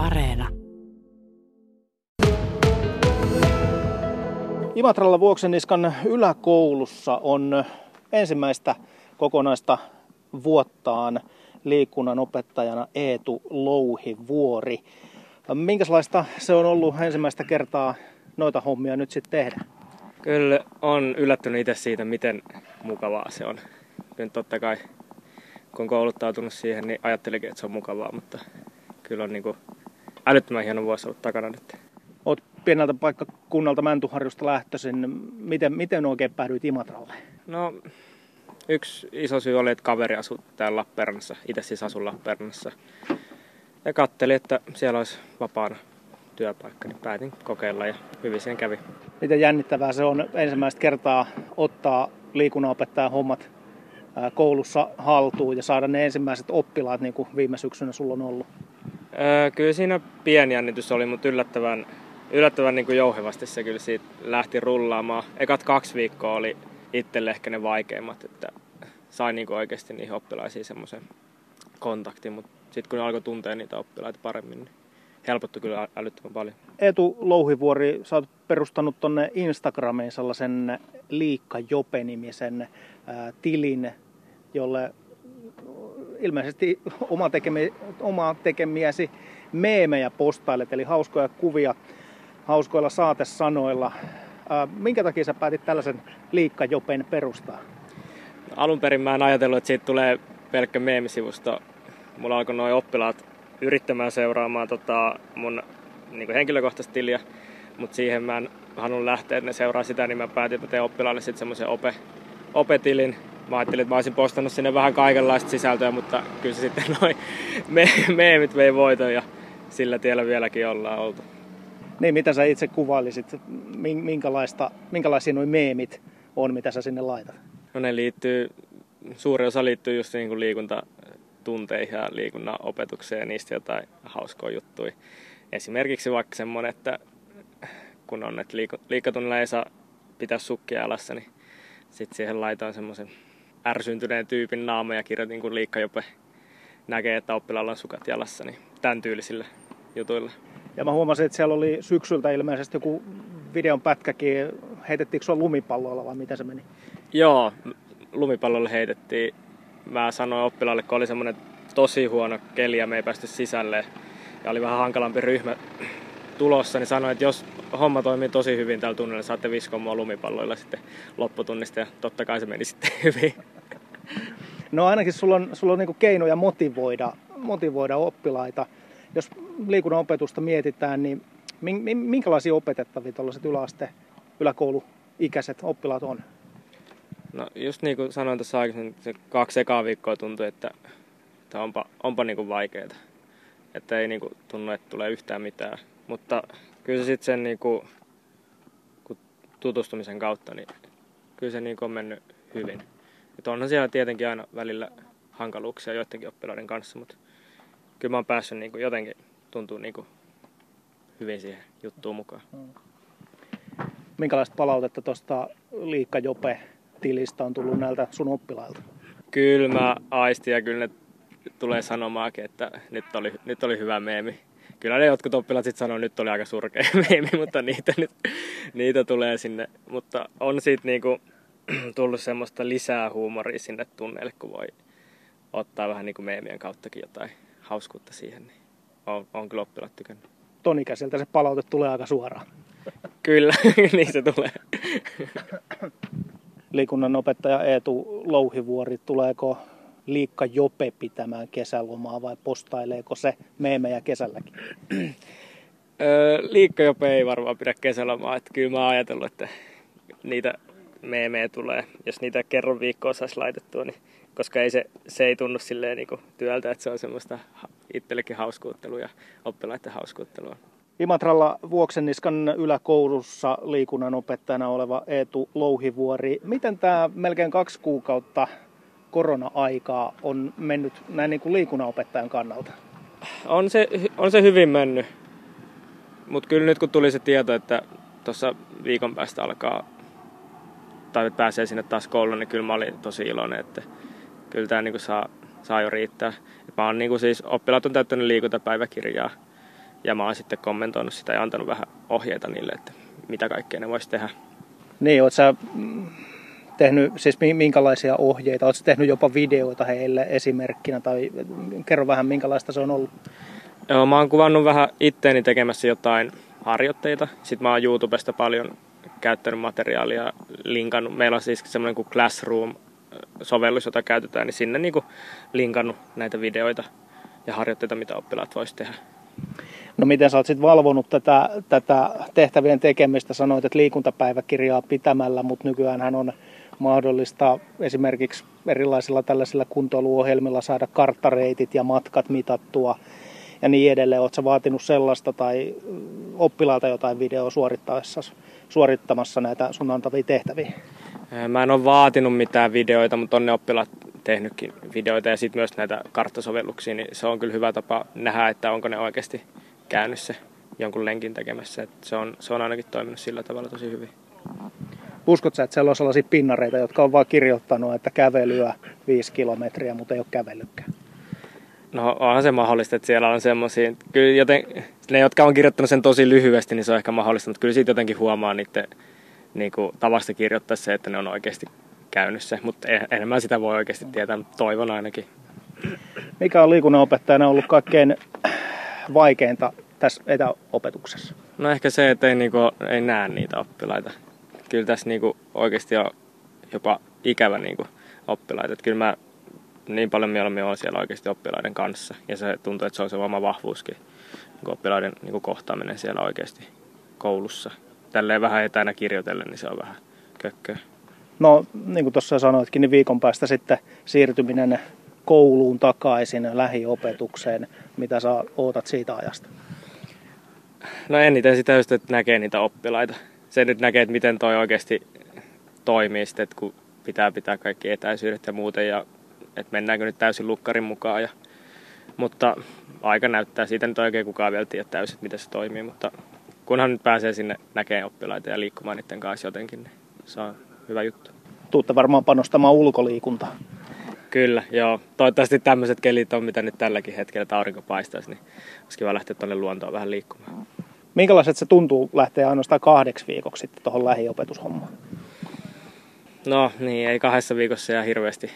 Areena. Imatralla Vuokseniskan yläkoulussa on ensimmäistä kokonaista vuottaan liikunnan opettajana Eetu Louhivuori. Minkälaista se on ollut ensimmäistä kertaa noita hommia nyt sitten tehdä? Kyllä on yllättynyt itse siitä, miten mukavaa se on. Kyllä totta kai, kun on kouluttautunut siihen, niin ajattelikin, että se on mukavaa, mutta kyllä on niin kuin älyttömän hieno vuosi ollut takana nyt. Olet pieneltä paikkakunnalta Mäntyharjusta lähtöisin. Miten, miten oikein päädyit Imatralle? No, yksi iso syy oli, että kaveri asui täällä Lappeenrannassa. Itse siis asun Lappeenrannassa. Ja katselin, että siellä olisi vapaana työpaikka, niin päätin kokeilla ja hyvin sen kävi. Miten jännittävää se on ensimmäistä kertaa ottaa liikunnanopettajan hommat koulussa haltuun ja saada ne ensimmäiset oppilaat, niin kuin viime syksynä sulla on ollut? Öö, kyllä siinä pieni jännitys oli, mutta yllättävän, yllättävän niin kuin jouhevasti se kyllä siitä lähti rullaamaan. Ekat kaksi viikkoa oli itselle ehkä ne vaikeimmat, että sain niin oikeasti niihin oppilaisiin semmoisen kontaktin, mutta sitten kun alkoi tuntea niitä oppilaita paremmin, niin helpottui kyllä älyttömän paljon. Eetu Louhivuori, sä oot perustanut tonne Instagramiin sellaisen Liikka Jope-nimisen tilin, jolle ilmeisesti oma, tekemi, oma tekemiäsi meemejä postailet, eli hauskoja kuvia hauskoilla saatesanoilla. Ää, minkä takia sä päätit tällaisen Liikka Jopen perustaa? Alun perin mä en ajatellut, että siitä tulee pelkkä meemisivusto. Mulla alkoi noin oppilaat yrittämään seuraamaan tota mun niin henkilökohtaista tiliä, mutta siihen mä en halunnut lähteä, että ne seuraa sitä, niin mä päätin, että teen oppilaalle sitten semmoisen ope, opetilin. Mä ajattelin, että mä olisin postannut sinne vähän kaikenlaista sisältöä, mutta kyllä se sitten noin me, meemit vei voiton ja sillä tiellä vieläkin ollaan oltu. Niin, mitä sä itse kuvailisit? Minkälaista, minkälaisia nuo meemit on, mitä sä sinne laitat? No ne liittyy, suuri osa liittyy just niin kuin liikunta, tunteihin ja liikunnan opetukseen ja niistä jotain hauskoja juttuja. Esimerkiksi vaikka semmoinen, että kun on, että liik- liikatunnilla ei saa pitää sukkia jalassa, niin sitten siihen laitoin semmoisen ärsyntyneen tyypin naama ja kirjoitin, kun liikkajope näkee, että oppilaalla on sukat jalassa, niin tämän tyylisillä jutuilla. Ja mä huomasin, että siellä oli syksyltä ilmeisesti joku videon pätkäkin. Heitettiinkö sua lumipalloilla vai mitä se meni? Joo, lumipallolle heitettiin mä sanoin oppilaalle, kun oli semmoinen tosi huono keli ja me ei päästy sisälle ja oli vähän hankalampi ryhmä tulossa, niin sanoin, että jos homma toimii tosi hyvin tällä tunnilla, saatte viskoa mua lumipalloilla sitten lopputunnista ja totta kai se meni sitten hyvin. No ainakin sulla on, sulla on niin keinoja motivoida, motivoida oppilaita. Jos liikunnan opetusta mietitään, niin minkälaisia opetettavia tuollaiset yläaste, yläkouluikäiset oppilaat on? No just niin kuin sanoin tuossa aikaisemmin, se kaksi ekaa viikkoa tuntui, että, että onpa, onpa niin vaikeaa. Että ei niin kuin tunnu, että tulee yhtään mitään. Mutta kyllä se sitten sen niin kuin, kun tutustumisen kautta, niin kyllä se niin kuin on mennyt hyvin. Että onhan siellä tietenkin aina välillä hankaluuksia joidenkin oppilaiden kanssa, mutta kyllä mä oon päässyt niin kuin jotenkin tuntuu niin kuin hyvin siihen juttuun mukaan. Minkälaista palautetta tuosta Liikka Jope tilistä on tullut näiltä sun oppilailta? Kyllä mä aistin ja kyllä ne tulee sanomaakin, että nyt oli, nyt oli hyvä meemi. Kyllä ne jotkut oppilaat sitten sanoo, että nyt oli aika surkea meemi, mutta niitä, nyt, niitä tulee sinne. Mutta on siitä niinku tullut semmoista lisää huumoria sinne tunneille, kun voi ottaa vähän niinku meemien kauttakin jotain hauskuutta siihen. Niin on, on kyllä oppilaat tykännyt. Ton ikäiseltä se palaute tulee aika suoraan. Kyllä, niin se tulee liikunnan opettaja Eetu Louhivuori, tuleeko Liikka Jope pitämään kesälomaa vai postaileeko se meemejä kesälläkin? Liikka Jope ei varmaan pidä kesälomaa, että kyllä mä oon ajatellut, että niitä meemejä tulee, jos niitä kerran viikkoa saisi laitettua, niin koska ei se, se ei tunnu silleen niin kuin työltä, että se on semmoista itsellekin hauskuuttelua ja oppilaiden hauskuuttelua. Imatralla Vuoksenniskan yläkoulussa liikunnan opettajana oleva Eetu Louhivuori. Miten tämä melkein kaksi kuukautta korona-aikaa on mennyt näin niin kuin liikunnanopettajan kannalta? On se, on se hyvin mennyt. Mutta kyllä nyt kun tuli se tieto, että tuossa viikon päästä alkaa tai pääsee sinne taas kouluun, niin kyllä mä olin tosi iloinen, että kyllä tämä niin saa, saa jo riittää. mä oon niin kuin siis, oppilaat on täyttänyt liikuntapäiväkirjaa Ja mä oon sitten kommentoinut sitä ja antanut vähän ohjeita niille, että mitä kaikkea ne vois tehdä. Niin, oot sä mm, tehnyt, siis minkälaisia ohjeita, sä tehnyt jopa videoita heille esimerkkinä tai kerro vähän minkälaista se on ollut? Joo, mä oon kuvannut vähän itteeni tekemässä jotain harjoitteita. Sitten mä oon YouTubesta paljon käyttänyt materiaalia, linkannut. Meillä on siis semmoinen kuin Classroom-sovellus, jota käytetään, niin sinne niin kuin linkannut näitä videoita ja harjoitteita, mitä oppilaat voisi tehdä. No miten sä oot sitten valvonut tätä, tätä tehtävien tekemistä? Sanoit, että liikuntapäiväkirjaa pitämällä, mutta nykyään on mahdollista esimerkiksi erilaisilla tällaisilla kuntoiluohjelmilla saada karttareitit ja matkat mitattua ja niin edelleen. Oletko vaatinut sellaista tai oppilaalta jotain videoa suorittaessa, suorittamassa näitä sun antavia tehtäviä? Mä en ole vaatinut mitään videoita, mutta on ne oppilaat tehnytkin videoita ja sitten myös näitä karttasovelluksia, niin se on kyllä hyvä tapa nähdä, että onko ne oikeasti käynyt se jonkun lenkin tekemässä. Et se, on, se on ainakin toiminut sillä tavalla tosi hyvin. Uskotko sä, että siellä on sellaisia pinnareita, jotka on vaan kirjoittanut, että kävelyä viisi kilometriä, mutta ei ole kävellytkään? No onhan se mahdollista, että siellä on semmoisia, kyllä joten, ne jotka on kirjoittanut sen tosi lyhyesti, niin se on ehkä mahdollista, mutta kyllä siitä jotenkin huomaa niiden niin kuin, tavasta kirjoittaa se, että ne on oikeasti käynyt se, mutta enemmän sitä voi oikeasti tietää, mutta toivon ainakin. Mikä on liikunnanopettajana ollut kaikkein vaikeinta tässä etäopetuksessa? No ehkä se, että ei, niinku, ei näe niitä oppilaita. Kyllä tässä niinku oikeasti on jopa ikävä niinku oppilaita. Että kyllä mä niin paljon mieluummin olen siellä oikeasti oppilaiden kanssa. Ja se tuntuu, että se on se oma vahvuuskin, niin oppilaiden niin kohtaaminen siellä oikeasti koulussa. Tälleen vähän etänä kirjoitellen, niin se on vähän kökköä. No, niin kuin tuossa sanoitkin, niin viikon päästä sitten siirtyminen kouluun takaisin lähiopetukseen. Mitä sä ootat siitä ajasta? No eniten sitä just, että näkee niitä oppilaita. Se nyt näkee, että miten toi oikeasti toimii sitten, että kun pitää pitää kaikki etäisyydet ja muuten ja että mennäänkö nyt täysin lukkarin mukaan. Ja, mutta aika näyttää, siitä nyt oikein kukaan vielä tiedä täysin, miten se toimii, mutta kunhan nyt pääsee sinne näkemään oppilaita ja liikkumaan niiden kanssa jotenkin, niin se on hyvä juttu. Tuutte varmaan panostamaan ulkoliikuntaa. Kyllä, joo. Toivottavasti tämmöiset kelit on, mitä nyt tälläkin hetkellä, että aurinko paistaisi, niin olisi kiva lähteä tuonne luontoon vähän liikkumaan. Minkälaiset se tuntuu lähteä ainoastaan kahdeksi viikoksi sitten tuohon lähiopetushommaan? No niin, ei kahdessa viikossa ja hirveästi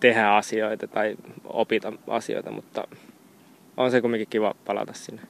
tehdä asioita tai opita asioita, mutta on se kumminkin kiva palata sinne.